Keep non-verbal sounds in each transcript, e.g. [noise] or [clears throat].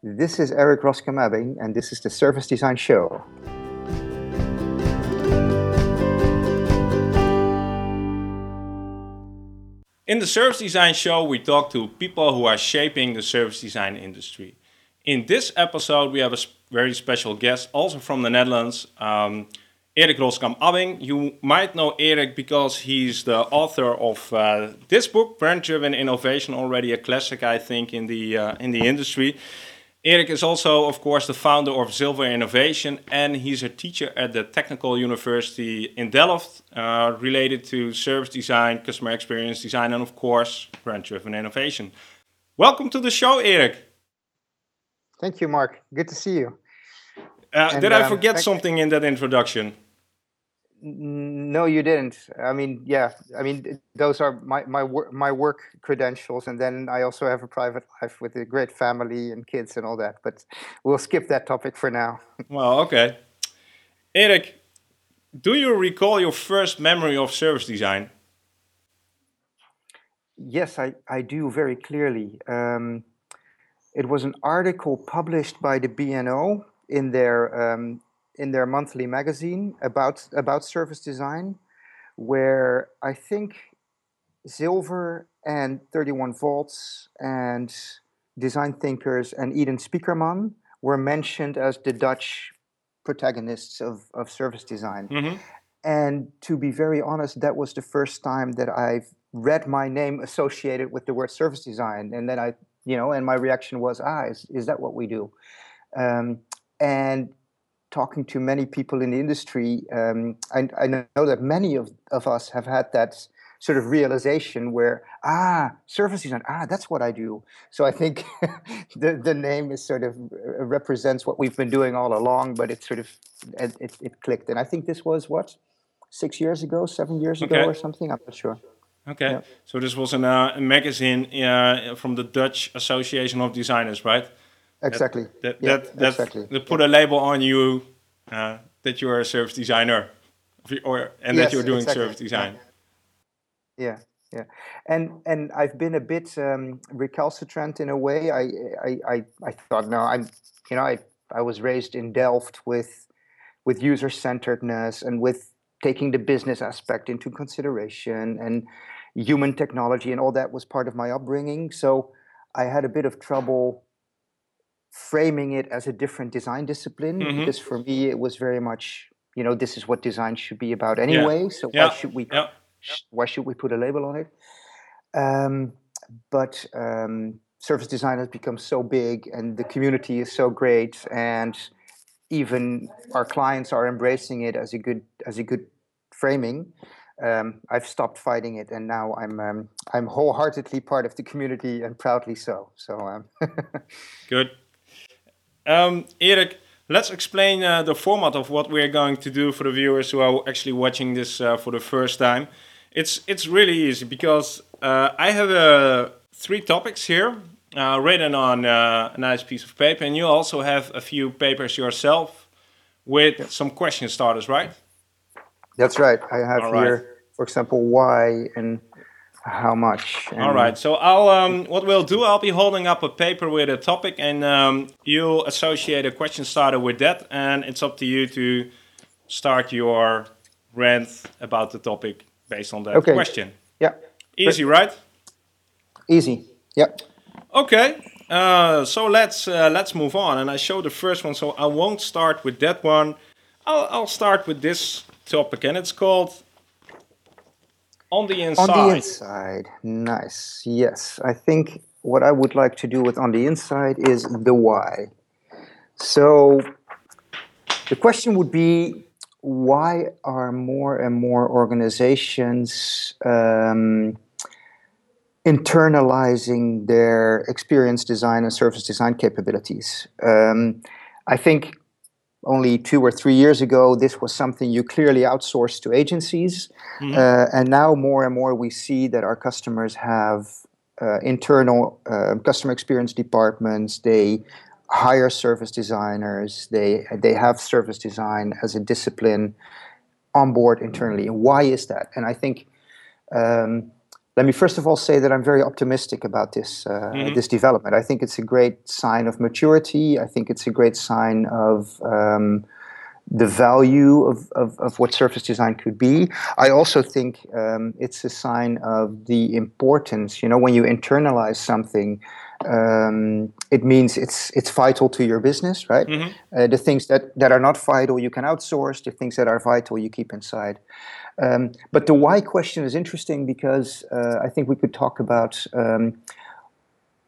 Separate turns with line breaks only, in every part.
This is Erik Roskam and this is the Service Design Show.
In the Service Design Show, we talk to people who are shaping the service design industry. In this episode, we have a very special guest, also from the Netherlands, um, Erik Roskam Abbing. You might know Erik because he's the author of uh, this book, Brand Driven Innovation, already a classic, I think, in the uh, in the industry. Erik is also, of course, the founder of Zilver Innovation, and he's a teacher at the Technical University in Delft, uh, related to service design, customer experience design, and of course, brand-driven innovation. Welcome to the show, Erik.
Thank you, Mark. Good to see you.
Uh, and, did I um, forget something in that introduction?
No, you didn't. I mean, yeah. I mean, those are my my work my work credentials, and then I also have a private life with a great family and kids and all that. But we'll skip that topic for now. [laughs]
Well, okay. Erik, do you recall your first memory of service design?
Yes, I I do very clearly. Um, it was an article published by the BNO in their um, in their monthly magazine about about service design, where I think Zilver and 31 Volts and Design Thinkers and Eden Spiekermann were mentioned as the Dutch protagonists of, of service design. Mm-hmm. And to be very honest, that was the first time that I've read my name associated with the word service design. And then I, you know, and my reaction was, ah, is, is that what we do? Um, and talking to many people in the industry, um, I, I, know that many of, of us have had that sort of realization where, ah, service design, ah, that's what I do. So I think [laughs] the, the name is sort of uh, represents what we've been doing all along, but it sort of, it, it, it clicked. And I think this was what, six years ago, seven years okay. ago or something? I'm not sure.
Okay, yeah. so this was an, uh, a magazine uh, from the Dutch Association of Designers, right?
Exactly.
That that, yeah, that, that exactly. they put a label on you uh, that you are a service designer, or and yes, that you're doing exactly. service design.
Yeah. yeah, and and I've been a bit um, recalcitrant in a way. I, I I I thought no, I'm you know I I was raised in Delft with with user centeredness and with taking the business aspect into consideration and human technology and all that was part of my upbringing. So I had a bit of trouble framing it as a different design discipline mm-hmm. because for me it was very much you know this is what design should be about anyway yeah. so yeah. why should we yeah. why should we put a label on it um, but um, service design has become so big and the community is so great and even our clients are embracing it as a good as a good framing um, I've stopped fighting it, and now I'm um, I'm wholeheartedly part of the community and proudly so. So um, [laughs]
good. Um, Erik, let's explain uh, the format of what we're going to do for the viewers who are actually watching this uh, for the first time. It's it's really easy because uh, I have uh, three topics here uh, written on uh, a nice piece of paper, and you also have a few papers yourself with yep. some question starters, right?
That's right. I have here, for example, why and how much.
All right. So I'll um, what we'll do. I'll be holding up a paper with a topic, and um, you'll associate a question starter with that, and it's up to you to start your rant about the topic based on that okay. question.
Yeah.
Easy, right?
Easy. Yep.
Okay. Uh, so let's uh, let's move on, and I show the first one. So I won't start with that one. I'll I'll start with this topic, and it's called on the inside.
On the inside, nice. Yes, I think what I would like to do with on the inside is the why. So the question would be why are more and more organizations um, internalizing their experience design and service design capabilities? Um, I think only two or three years ago, this was something you clearly outsourced to agencies. Mm-hmm. Uh, and now more and more we see that our customers have uh, internal uh, customer experience departments. They hire service designers. They, they have service design as a discipline on board internally. And why is that? And I think um, let me first of all say that I'm very optimistic about this uh, mm-hmm. this development. I think it's a great sign of maturity. I think it's a great sign of um, the value of, of, of, what service design could be. I also think um, it's a sign of the importance. You know, when you internalize something, um, it means it's it's vital to your business, right? Mm-hmm. Uh, the things that, that are not vital you can outsource. The things that are vital you keep inside. Um, but the why question is interesting because uh, I think we could talk about um,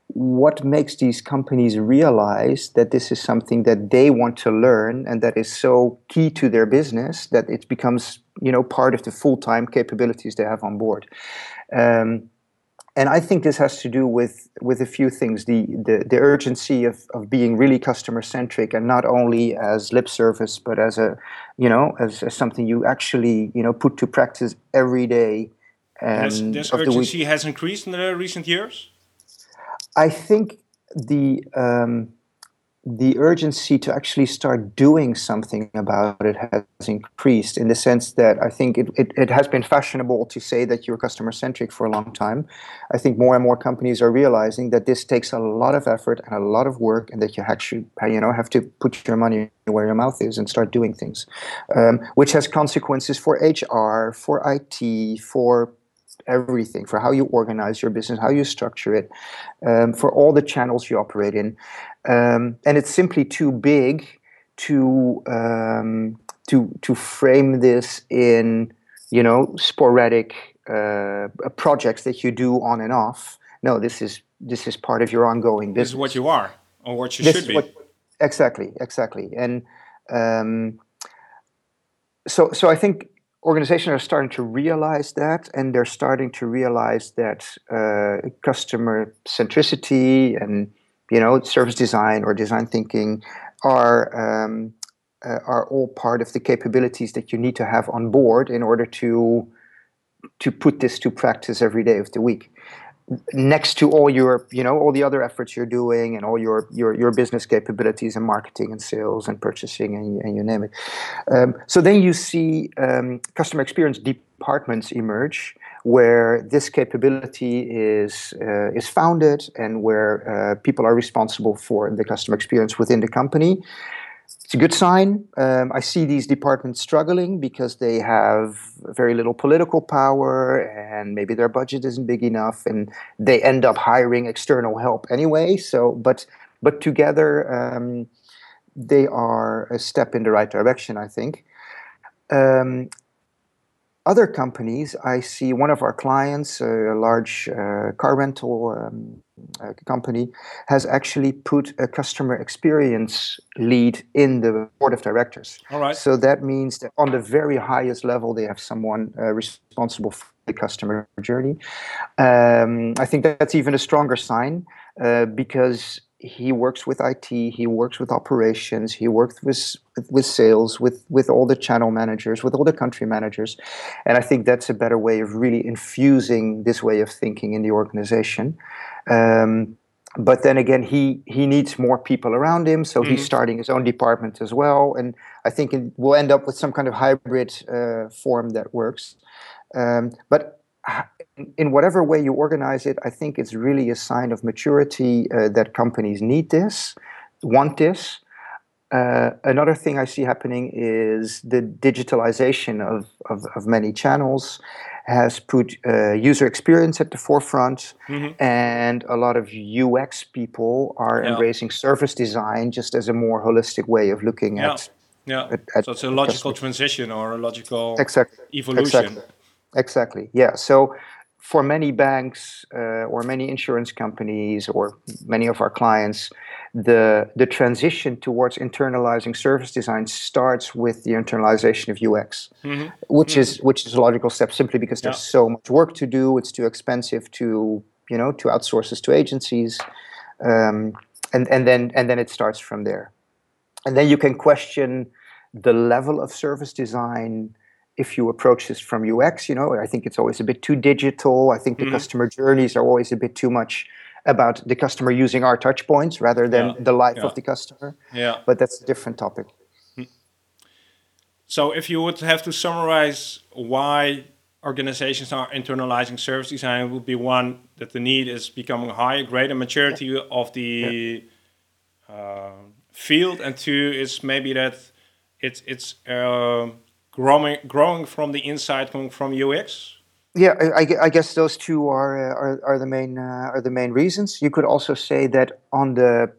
what makes these companies realize that this is something that they want to learn and that is so key to their business that it becomes you know part of the full-time capabilities they have on board. Um, and I think this has to do with with a few things the the, the urgency of, of being really customer centric and not only as lip service but as a you know as, as something you actually you know put to practice every day
this, this urgency has increased in the recent years?
I think the um, the urgency to actually start doing something about it has increased in the sense that I think it, it, it has been fashionable to say that you're customer centric for a long time. I think more and more companies are realizing that this takes a lot of effort and a lot of work, and that you actually you know have to put your money where your mouth is and start doing things, um, which has consequences for HR, for IT, for everything for how you organize your business, how you structure it, um, for all the channels you operate in. Um, and it's simply too big to um, to to frame this in you know sporadic uh, projects that you do on and off. No, this is this is part of your ongoing business.
This is what you are, or what you this should be. What,
exactly, exactly, and um, so so I think organizations are starting to realize that, and they're starting to realize that uh, customer centricity and you know service design or design thinking are um, uh, are all part of the capabilities that you need to have on board in order to to put this to practice every day of the week. Next to all your you know all the other efforts you're doing and all your your, your business capabilities and marketing and sales and purchasing and, and you name it. Um, so then you see um, customer experience departments emerge where this capability is uh, is founded and where uh, people are responsible for the customer experience within the company it's a good sign. Um, I see these departments struggling because they have very little political power and maybe their budget isn't big enough, and they end up hiring external help anyway. So, but but together um, they are a step in the right direction, I think. Um, other companies, I see one of our clients, a large uh, car rental um, uh, company, has actually put a customer experience lead in the board of directors.
All right.
So that means that on the very highest level, they have someone uh, responsible for the customer journey. Um, I think that's even a stronger sign uh, because he works with IT, he works with operations, he works with with sales, with with all the channel managers, with all the country managers, and I think that's a better way of really infusing this way of thinking in the organization. Um, but then again, he he needs more people around him, so mm-hmm. he's starting his own department as well, and I think it, we'll end up with some kind of hybrid uh, form that works. Um, but in whatever way you organize it, I think it's really a sign of maturity uh, that companies need this, want this. Uh, another thing I see happening is the digitalization of, of, of many channels has put uh, user experience at the forefront, mm-hmm. and a lot of UX people are yeah. embracing service design just as a more holistic way of looking
yeah.
at.
Yeah, at, at so it's a logical transition or a logical exactly. evolution.
Exactly. Exactly. Yeah. So for many banks uh, or many insurance companies or many of our clients, the the transition towards internalizing service design starts with the internalization of UX, mm-hmm. which mm-hmm. is which is a logical step simply because there's yeah. so much work to do. It's too expensive to you know to outsource this to agencies, um, and and then and then it starts from there, and then you can question the level of service design if you approach this from UX, you know, I think it's always a bit too digital. I think the mm-hmm. customer journeys are always a bit too much about the customer using our touch points rather than yeah. the life yeah. of the customer.
Yeah.
But that's a different topic. Hmm.
So if you would have to summarize why organizations are internalizing service design would be one that the need is becoming higher, greater maturity yeah. of the uh, field, and two is maybe that it's it's uh, growing growing from the inside, coming from UX.
Yeah, I, I guess those two are, uh, are are the main uh, are the main reasons. You could also say that on the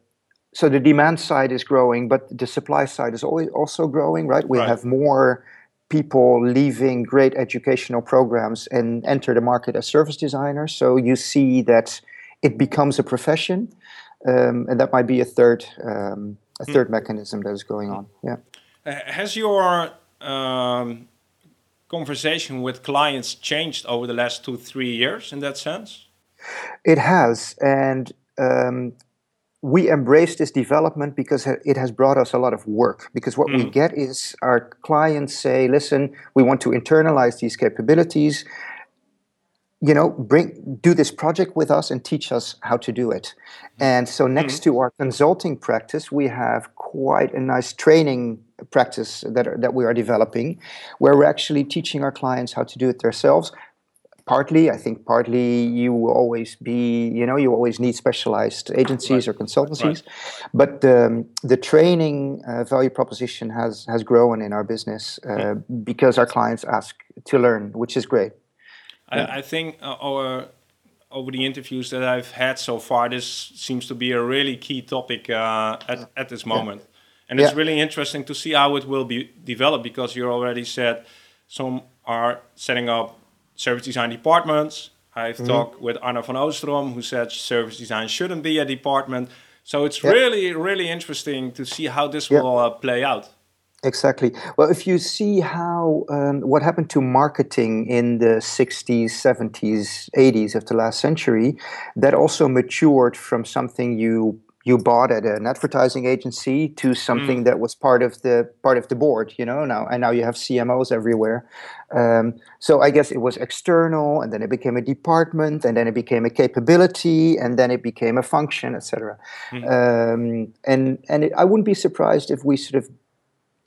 so the demand side is growing, but the supply side is always also growing, right? We right. have more people leaving great educational programs and enter the market as service designers. So you see that it becomes a profession, um, and that might be a third um, a third mm. mechanism that is going on. Yeah.
Uh, has your um, conversation with clients changed over the last two three years in that sense?
It has, and um, we embrace this development because it has brought us a lot of work. Because what mm. we get is our clients say, listen, we want to internalize these capabilities. You know, bring do this project with us and teach us how to do it. And so next mm. to our consulting practice, we have quite a nice training practice that, that we are developing, where we're actually teaching our clients how to do it themselves partly i think partly you will always be you know you always need specialized agencies right. or consultancies right. but um, the training uh, value proposition has has grown in our business uh, yeah. because our clients ask to learn which is great
i, yeah. I think uh, our over the interviews that I've had so far, this seems to be a really key topic uh, at, at this moment. Yeah. And it's really interesting to see how it will be developed because you already said some are setting up service design departments. I've mm-hmm. talked with Arne van Oosterom, who said service design shouldn't be a department. So it's yep. really, really interesting to see how this will uh, play out.
Exactly. Well, if you see how um, what happened to marketing in the 60s, 70s, 80s of the last century, that also matured from something you you bought at an advertising agency to something mm. that was part of the part of the board you know now and now you have cmos everywhere um, so i guess it was external and then it became a department and then it became a capability and then it became a function etc mm. um, and and it, i wouldn't be surprised if we sort of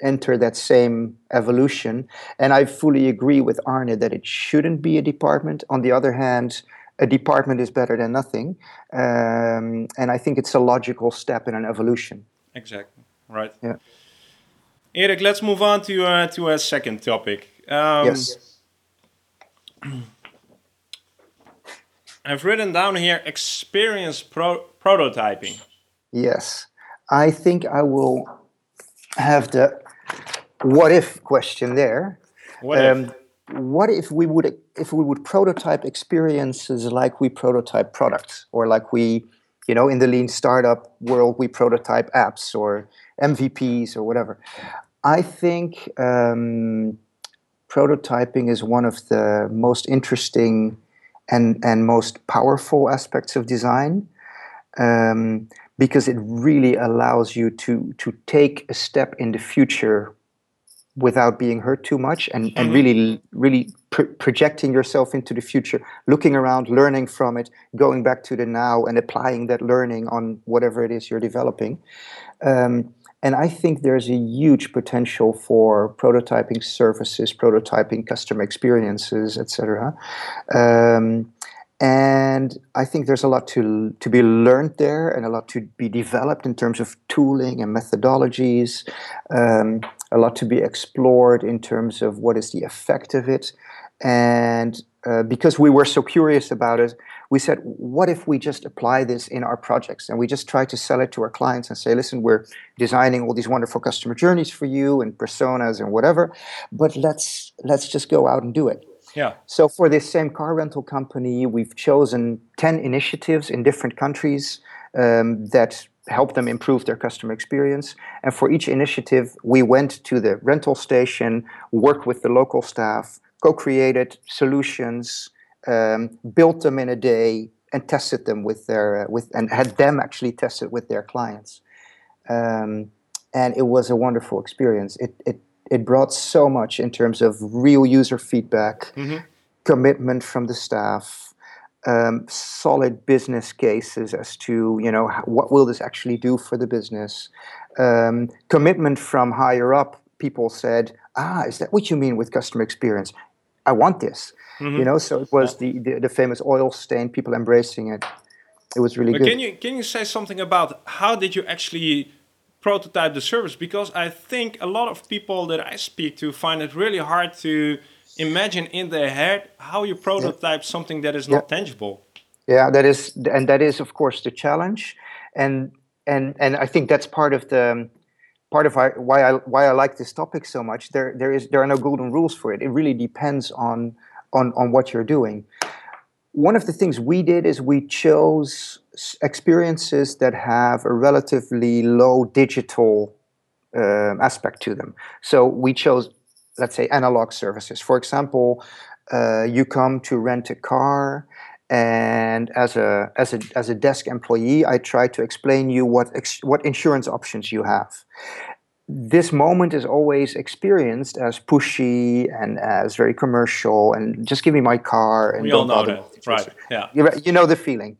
enter that same evolution and i fully agree with arne that it shouldn't be a department on the other hand a department is better than nothing. Um, and I think it's a logical step in an evolution.
Exactly. Right.
Yeah.
Erik, let's move on to uh, to a second topic.
Um, yes.
I've written down here experience pro- prototyping.
Yes. I think I will have the what if question there.
What um, if?
what if we would if we would prototype experiences like we prototype products or like we you know in the lean startup world we prototype apps or mvps or whatever i think um, prototyping is one of the most interesting and and most powerful aspects of design um, because it really allows you to to take a step in the future without being hurt too much and, and mm-hmm. really really pr- projecting yourself into the future looking around learning from it going back to the now and applying that learning on whatever it is you're developing um, and i think there's a huge potential for prototyping services prototyping customer experiences etc um, and I think there's a lot to to be learned there, and a lot to be developed in terms of tooling and methodologies. Um, a lot to be explored in terms of what is the effect of it. And uh, because we were so curious about it, we said, what if we just apply this in our projects and we just try to sell it to our clients and say, listen, we're designing all these wonderful customer journeys for you and personas and whatever, but let's let's just go out and do it.
Yeah.
So for this same car rental company, we've chosen 10 initiatives in different countries um, that help them improve their customer experience. And for each initiative, we went to the rental station, worked with the local staff, co-created solutions, um, built them in a day, and tested them with their uh, with and had them actually tested with their clients. Um, and it was a wonderful experience. It it it brought so much in terms of real user feedback, mm-hmm. commitment from the staff, um, solid business cases as to you know what will this actually do for the business. Um, commitment from higher up. People said, "Ah, is that what you mean with customer experience?" I want this. Mm-hmm. You know, so it was the, the, the famous oil stain, people embracing it. It was really
but
good.
Can you can you say something about how did you actually prototype the service? Because I think a lot of people that I speak to find it really hard to imagine in their head how you prototype yeah. something that is not yeah. tangible.
Yeah, that is, and that is of course the challenge, and and and I think that's part of the part of why I why I like this topic so much. There there is there are no golden rules for it. It really depends on on on what you're doing. One of the things we did is we chose experiences that have a relatively low digital uh, aspect to them. So we chose, let's say, analog services. For example, uh, you come to rent a car and as a as a as a desk employee i try to explain you what ex- what insurance options you have this moment is always experienced as pushy and as very commercial and just give me my car and
we all know that. right. Yeah.
You, you know the feeling.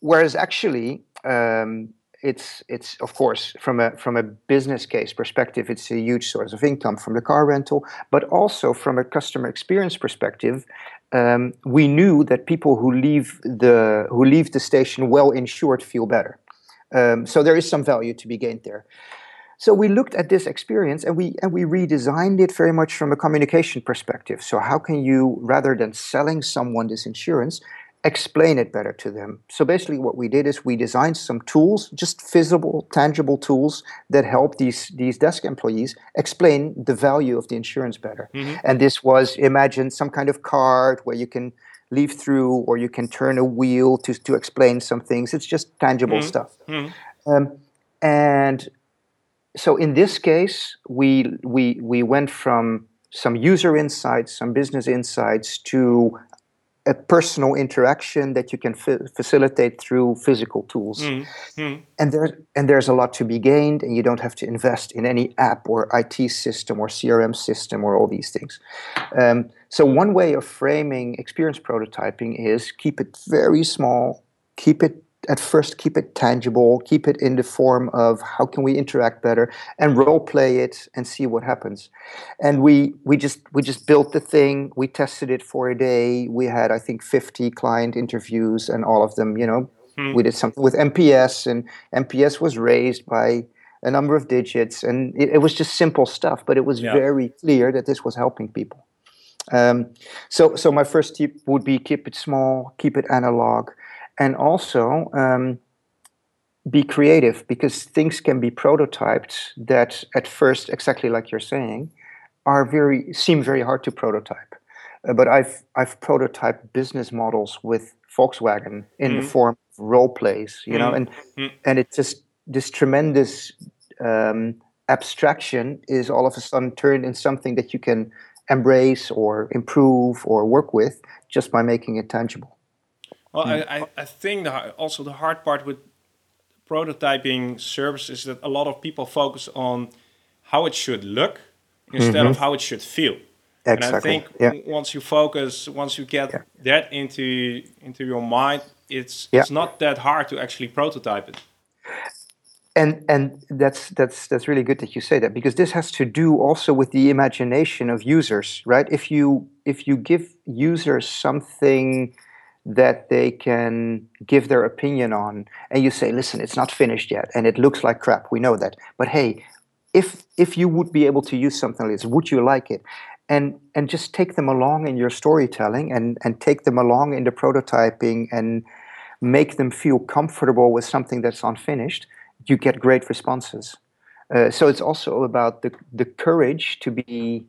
Whereas actually um, it's it's of course from a from a business case perspective it's a huge source of income from the car rental but also from a customer experience perspective um, we knew that people who leave the who leave the station well insured feel better. Um, so there is some value to be gained there. So we looked at this experience and we and we redesigned it very much from a communication perspective. So how can you, rather than selling someone this insurance, explain it better to them. So basically, what we did is we designed some tools, just visible, tangible tools that help these these desk employees explain the value of the insurance better. Mm-hmm. And this was imagine some kind of card where you can leave through or you can turn a wheel to to explain some things. It's just tangible mm-hmm. stuff. Mm-hmm. Um, and so in this case, we we we went from some user insights, some business insights to a personal interaction that you can f- facilitate through physical tools. Mm. Mm. And there's and there's a lot to be gained, and you don't have to invest in any app or IT system or CRM system or all these things. Um, so one way of framing experience prototyping is keep it very small, keep it at first keep it tangible, keep it in the form of how can we interact better, and role play it and see what happens. And we we just we just built the thing. We tested it for a day. We had I think 50 client interviews, and all of them, you know, hmm. we did something with NPS, and NPS was raised by a number of digits, and it, it was just simple stuff, but it was yeah. very clear that this was helping people. Um, so so my first tip would be keep it small, keep it analog and also um, be creative because things can be prototyped that at first exactly like you're saying are very seem very hard to prototype uh, but i've i've prototyped business models with volkswagen in mm. the form of role plays you mm. know and mm. and it's just this tremendous um, abstraction is all of a sudden turned in something that you can embrace or improve or work with just by making it tangible
well. I, I, I think the, also the hard part with prototyping services is that a lot of people focus on how it should look instead mm-hmm. of how it should feel. Exactly. And I think yeah. once you focus, once you get yeah. that into into your mind, it's yeah. it's not that hard to actually prototype it.
And and that's that's that's really good that you say that because this has to do also with the imagination of users, right? If you if you give users something that they can give their opinion on and you say listen it's not finished yet and it looks like crap we know that. But hey if if you would be able to use something like this would you like it? And and just take them along in your storytelling and and take them along in the prototyping and make them feel comfortable with something that's unfinished you get great responses. Uh, so it's also about the the courage to be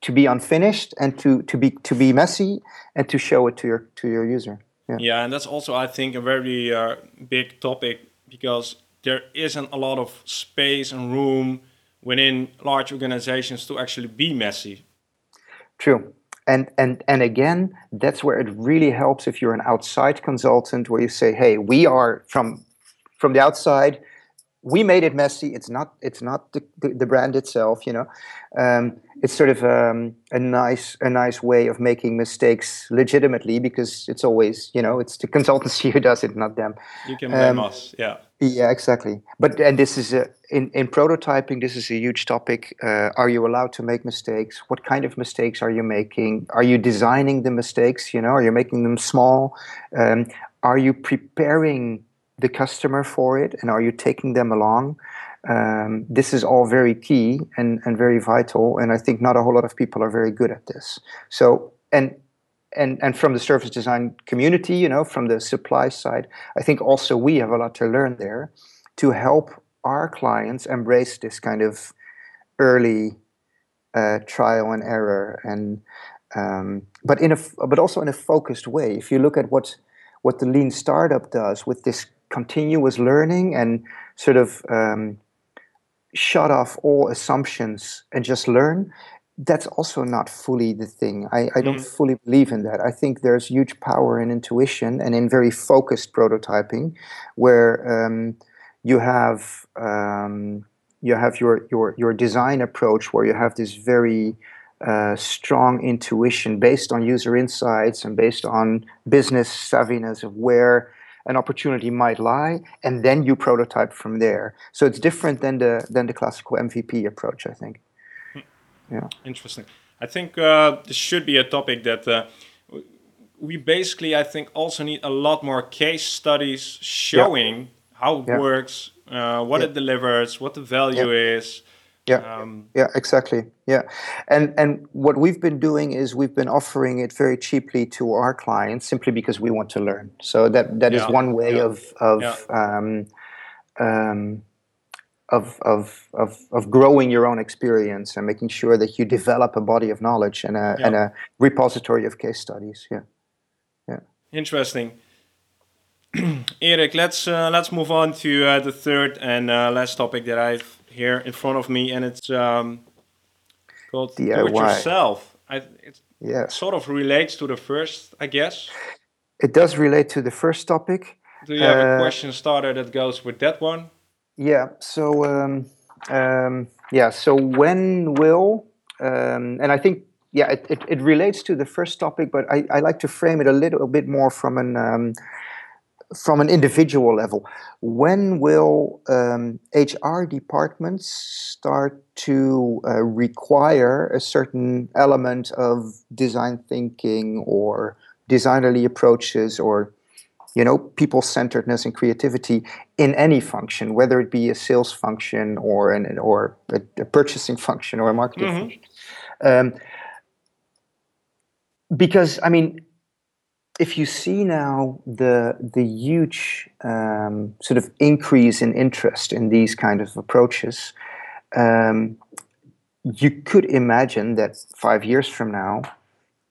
to be unfinished and to to be to be messy and to show it to your to your user.
Yeah, yeah and that's also I think a very uh, big topic because there isn't a lot of space and room within large organizations to actually be messy.
True. And, and and again, that's where it really helps if you're an outside consultant, where you say, "Hey, we are from from the outside we made it messy. It's not. It's not the, the, the brand itself. You know, um, it's sort of um, a nice a nice way of making mistakes legitimately because it's always you know it's the consultancy who does it, not them.
You can blame um, us. Yeah.
Yeah, exactly. But and this is a, in in prototyping. This is a huge topic. Uh, are you allowed to make mistakes? What kind of mistakes are you making? Are you designing the mistakes? You know, are you making them small? Um, are you preparing the customer for it and are you taking them along? Um, this is all very key and, and very vital and i think not a whole lot of people are very good at this. So and and and from the service design community you know from the supply side i think also we have a lot to learn there to help our clients embrace this kind of early uh, trial and error and um, but in a but also in a focused way. If you look at what what the lean startup does with this continuous learning and sort of um, shut off all assumptions and just learn that's also not fully the thing i, I don't mm. fully believe in that i think there's huge power in intuition and in very focused prototyping where um, you have um, you have your, your your design approach where you have this very uh, strong intuition based on user insights and based on business savviness of where an opportunity might lie, and then you prototype from there. So it's different than the than the classical MVP approach, I think.
Hmm. Yeah. Interesting. I think uh, this should be a topic that uh, we basically, I think, also need a lot more case studies showing yeah. how it yeah. works, uh, what it delivers, what the value is.
Yeah, um, yeah, exactly. Yeah, and and what we've been doing is we've been offering it very cheaply to our clients simply because we want to learn. So that that yeah. is one way yeah. of of yeah. um, um, of, of, of, of growing your own experience and making sure that you develop a body of knowledge and a, and a repository of case studies. Yeah. Yeah.
Interesting. [clears throat] Erik, let's uh, let's move on to uh, the third and uh, last topic that I've here in front of me, and it's um, called DIY. Do It Yourself. I, it yeah. sort of relates to the first, I guess.
It does relate to the first topic.
Do you have uh, a question starter that goes with that one?
Yeah. So um, um, yeah. So when will um, and I think yeah, it, it, it, relates to the first topic, but I, I like to frame it a little bit more from an um, from an individual level, when will um, HR departments start to uh, require a certain element of design thinking or designerly approaches or you know people centeredness and creativity in any function whether it be a sales function or an or a, a purchasing function or a marketing mm-hmm. function um, because i mean if you see now the the huge um, sort of increase in interest in these kind of approaches, um, you could imagine that five years from now,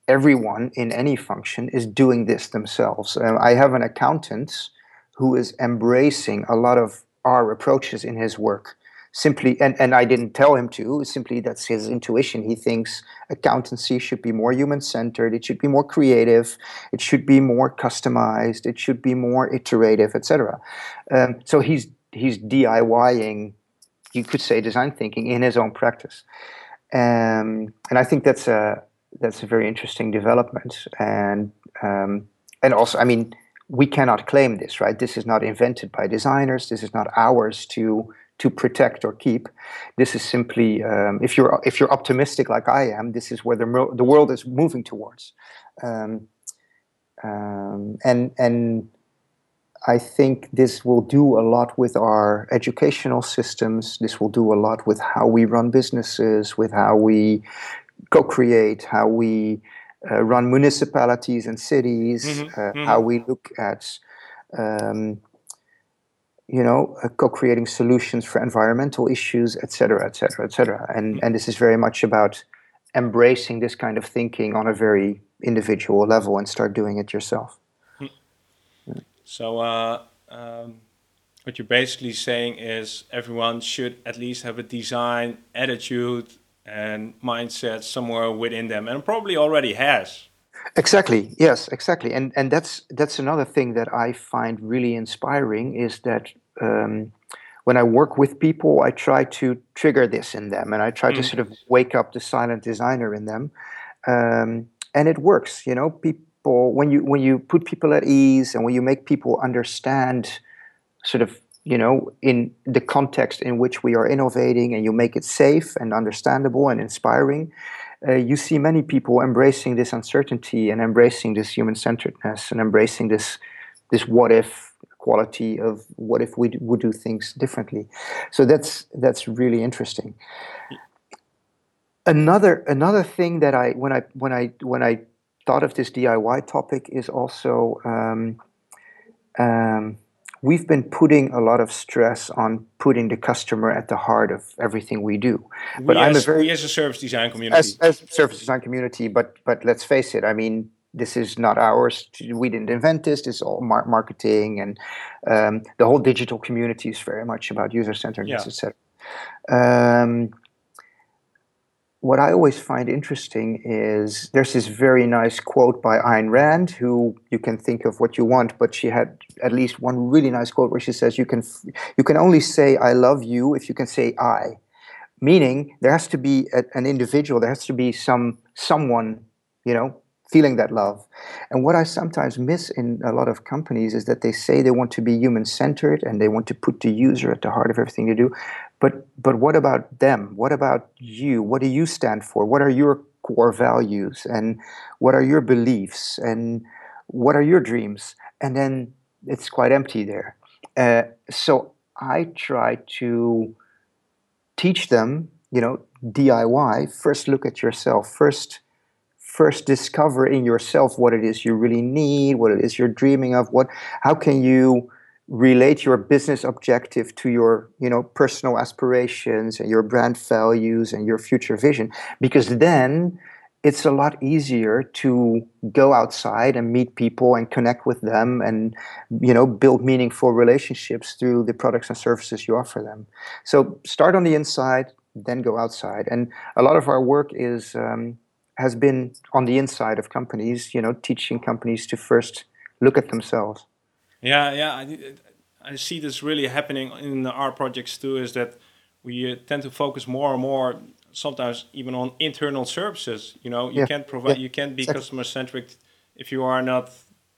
everyone in any function is doing this themselves. Uh, I have an accountant who is embracing a lot of our approaches in his work simply and, and i didn't tell him to simply that's his intuition. He thinks accountancy should be more human centered it should be more creative it should be more customized it should be more iterative etc um, so he's he's diying you could say design thinking in his own practice. Um, and i think that's a that's a very interesting development. And um, and also i mean we cannot claim this right? This is not invented by designers. This is not ours to to protect or keep. This is simply, um, if you're if you're optimistic like I am, this is where the the world is moving towards, um, um, and and I think this will do a lot with our educational systems. This will do a lot with how we run businesses, with how we co-create, how we uh, run municipalities and cities, mm-hmm. Uh, mm-hmm. how we look at um, you know, uh, co-creating solutions for environmental issues, et cetera, et cetera, et cetera. And mm-hmm. and this is very much about embracing this kind of thinking on a very individual level and start doing it yourself.
Hmm. So, uh, um, what you're basically saying is everyone should at least have a design attitude and mindset somewhere within them, and probably already has.
Exactly. Yes. Exactly. And and that's that's another thing that I find really inspiring is that um, when I work with people, I try to trigger this in them, and I try mm. to sort of wake up the silent designer in them, um, and it works. You know, people when you when you put people at ease and when you make people understand, sort of you know, in the context in which we are innovating, and you make it safe and understandable and inspiring. Uh, you see many people embracing this uncertainty and embracing this human centeredness and embracing this this what if quality of what if we would do things differently. So that's that's really interesting. Another another thing that I when I when I when I thought of this DIY topic is also um, um, we've been putting a lot of stress on putting the customer at the heart of everything we do.
But we I'm as, a very as a service design community,
as, as service design community. But but let's face it. I mean, this is not ours. We didn't invent this. This is all mar- marketing, and um, the whole digital community is very much about user centeredness, yeah. etc. Um, what I always find interesting is there's this very nice quote by Ayn Rand, who you can think of what you want, but she had at least one really nice quote where she says, "You can you can only say I love you if you can say I," meaning there has to be a, an individual, there has to be some someone, you know, feeling that love. And what I sometimes miss in a lot of companies is that they say they want to be human centered and they want to put the user at the heart of everything they do. But but what about them? What about you? What do you stand for? What are your core values and what are your beliefs and what are your dreams? And then it's quite empty there. Uh, so I try to teach them, you know, DIY. First, look at yourself. First, first discover in yourself what it is you really need, what it is you're dreaming of, what how can you relate your business objective to your you know personal aspirations and your brand values and your future vision because then it's a lot easier to go outside and meet people and connect with them and you know build meaningful relationships through the products and services you offer them so start on the inside then go outside and a lot of our work is um, has been on the inside of companies, you know, teaching companies to first look at themselves.
Yeah, yeah, I, I see this really happening in our projects too. Is that we uh, tend to focus more and more, sometimes even on internal services. You know, you yeah. can't provide, yeah. you can't be exactly. customer centric if you are not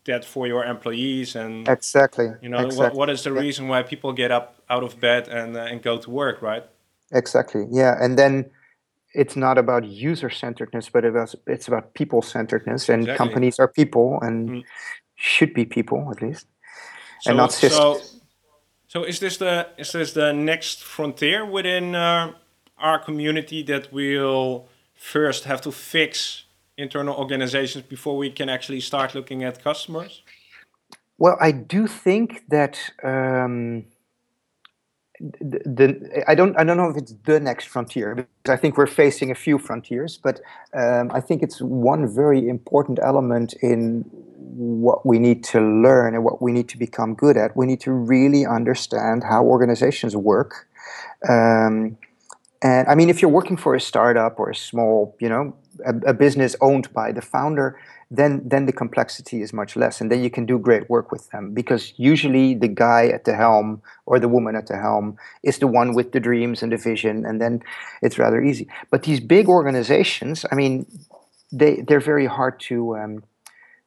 that for your employees and
exactly.
You know,
exactly.
What, what is the yeah. reason why people get up out of bed and uh, and go to work, right?
Exactly. Yeah, and then it's not about user centeredness, but it's about people centeredness. And exactly. companies are people and mm. should be people at least, so, and not.
So, so is this the is this the next frontier within uh, our community that we'll first have to fix internal organizations before we can actually start looking at customers?
Well, I do think that. Um, the, I don't I don't know if it's the next frontier because I think we're facing a few frontiers, but um, I think it's one very important element in what we need to learn and what we need to become good at. We need to really understand how organizations work. Um, and I mean, if you're working for a startup or a small, you know, a, a business owned by the founder, then then the complexity is much less and then you can do great work with them because usually the guy at the helm or the woman at the helm is the one with the dreams and the vision and then it's rather easy but these big organizations i mean they they're very hard to um,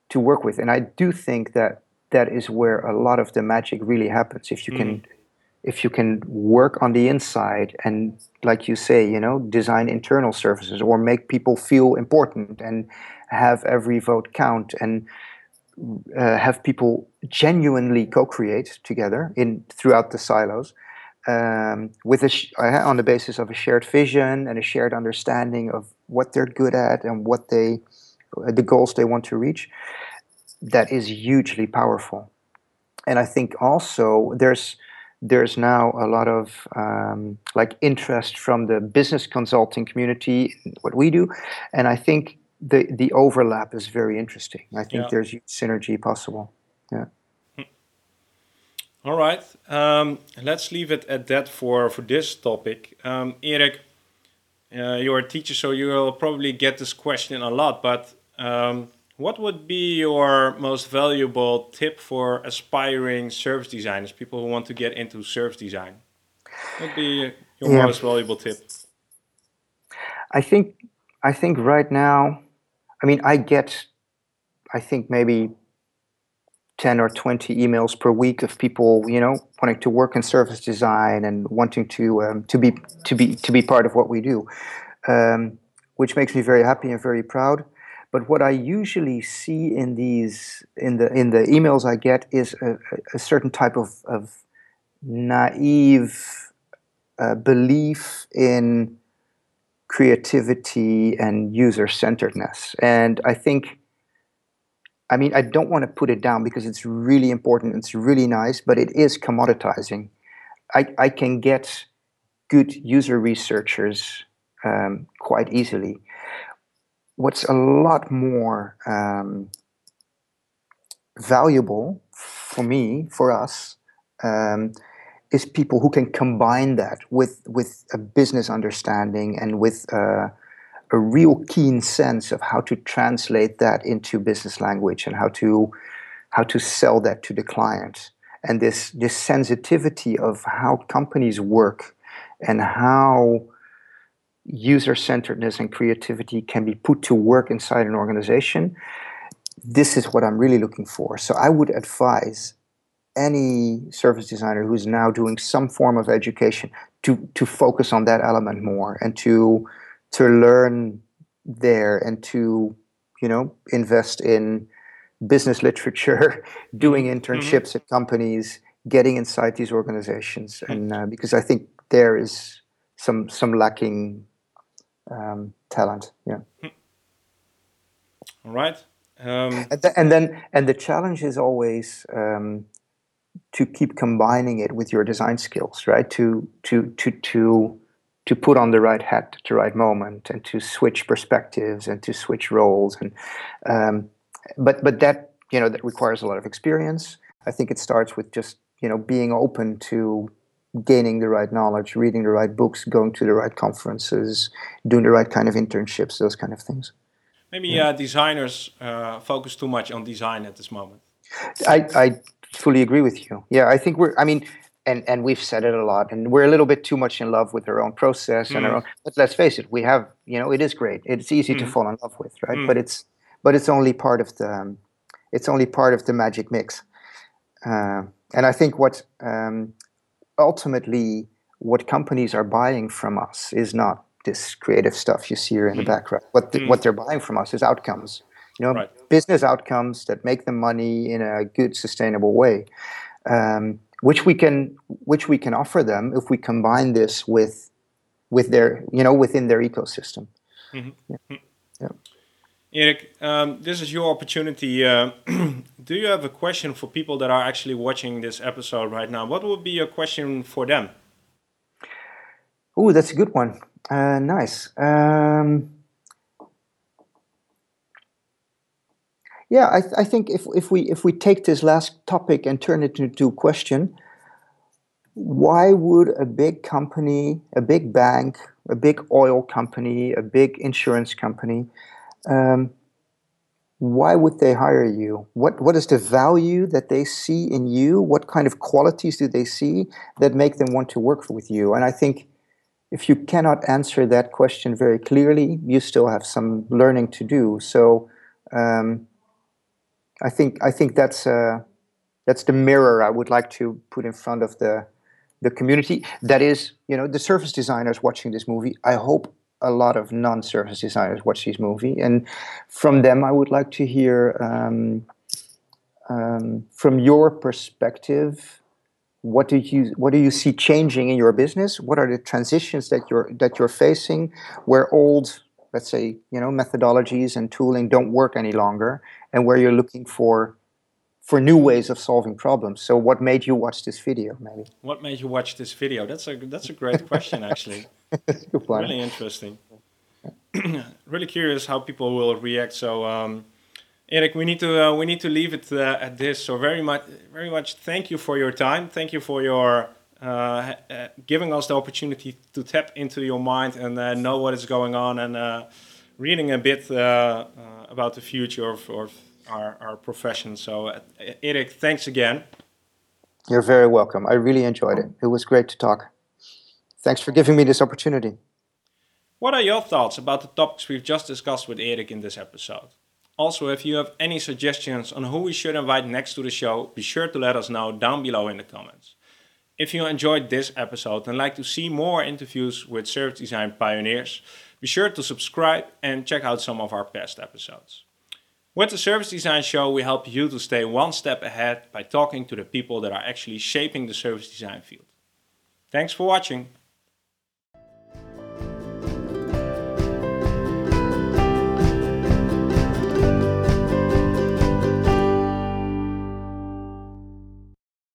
to work with and i do think that that is where a lot of the magic really happens if you mm. If you can work on the inside and like you say you know design internal services or make people feel important and have every vote count and uh, have people genuinely co-create together in throughout the silos um, with a uh, on the basis of a shared vision and a shared understanding of what they're good at and what they uh, the goals they want to reach that is hugely powerful. And i think also there's there's now a lot of um, like interest from the business consulting community what we do and i think the the overlap is very interesting. I think yeah. there's synergy possible. Yeah.
All right. Um, let's leave it at that for for this topic. Um, Erik, uh, you're a teacher, so you will probably get this question a lot. But um, what would be your most valuable tip for aspiring service designers, people who want to get into service design? would be your yeah. most valuable tip?
I think I think right now, I mean, I get, I think maybe 10 or 20 emails per week of people, you know, wanting to work in service design and wanting to um, to be to be to be part of what we do, um, which makes me very happy and very proud. But what I usually see in these in the in the emails I get is a, a certain type of, of naive uh, belief in creativity and user centeredness, and I think I mean, I don't want to put it down because it's really important. It's really nice, but it is commoditizing. I, I can get good user researchers um, quite easily. What's a lot more um, valuable for me, for us, um, is people who can combine that with with a business understanding and with uh, a real keen sense of how to translate that into business language and how to how to sell that to the client. And this this sensitivity of how companies work and how user centeredness and creativity can be put to work inside an organization this is what i'm really looking for so i would advise any service designer who's now doing some form of education to to focus on that element more and to to learn there and to you know invest in business literature [laughs] doing mm-hmm. internships mm-hmm. at companies getting inside these organizations mm-hmm. and uh, because i think there is some some lacking um, talent yeah.
Hmm. all right um,
and, th- and, then and the challenge is always um, to keep combining it with your design skills right? To to to to to put on the right hat at the right moment and to switch perspectives and to switch roles and um, but but that you know that requires a lot of experience. I think it starts with just you know being open to gaining the right knowledge reading the right books going to the right conferences doing the right kind of internships those kind of things
maybe yeah. uh, designers uh, focus too much on design at this moment
I, I fully agree with you yeah i think we're i mean and and we've said it a lot and we're a little bit too much in love with our own process mm. and our mm. own but let's face it we have you know it is great it's easy mm. to fall in love with right mm. but it's but it's only part of the um, it's only part of the magic mix uh, and i think what um, ultimately what companies are buying from us is not this creative stuff you see here in the mm. background what the, what mm. they're buying from us is outcomes you know right. business outcomes that make them money in a good sustainable way um, which we can which we can offer them if we combine this with with their you know within their ecosystem. Mm-hmm. Yeah.
Mm-hmm. yeah. Erik, um, this is your opportunity. Uh, [clears throat] do you have a question for people that are actually watching this episode right now? What would be your question for them?
Oh, that's a good one. Uh, nice. Um, Yeah, I, th- I think if, if we if we take this last topic and turn it into a question, why would a big company, a big bank, a big oil company, a big insurance company, um, why would they hire you? What what is the value that they see in you? What kind of qualities do they see that make them want to work with you? And I think if you cannot answer that question very clearly, you still have some learning to do. So. Um, I think I think that's uh, that's the mirror I would like to put in front of the the community. That is, you know, the service designers watching this movie. I hope a lot of non-service designers watch this movie, and from them, I would like to hear um, um, from your perspective. What do you what do you see changing in your business? What are the transitions that you're that you're facing? Where old let's say you know methodologies and tooling don't work any longer and where you're looking for for new ways of solving problems so what made you watch this video maybe
what made you watch this video that's a that's a great question actually [laughs] Good point. really interesting [clears throat] really curious how people will react so um, Erik, we need to uh, we need to leave it uh, at this. So very much, very much. Thank you for your time. Thank you for your uh, uh, giving us the opportunity to tap into your mind and uh, know what is going on and reading a bit about the future of, of our, our profession. So, uh, Erik, thanks again.
You're very welcome. I really enjoyed it. It was great to talk. Thanks for giving me this opportunity.
What are your thoughts about the topics we've just discussed with Erik in this episode? Also, if you have any suggestions on who we should invite next to the show, be sure to let us know down below in the comments. If you enjoyed this episode and like to see more interviews with service design pioneers, be sure to subscribe and check out some of our past episodes. With the Service Design Show, we help you to stay one step ahead by talking to the people that are actually shaping the service design field. Thanks for watching.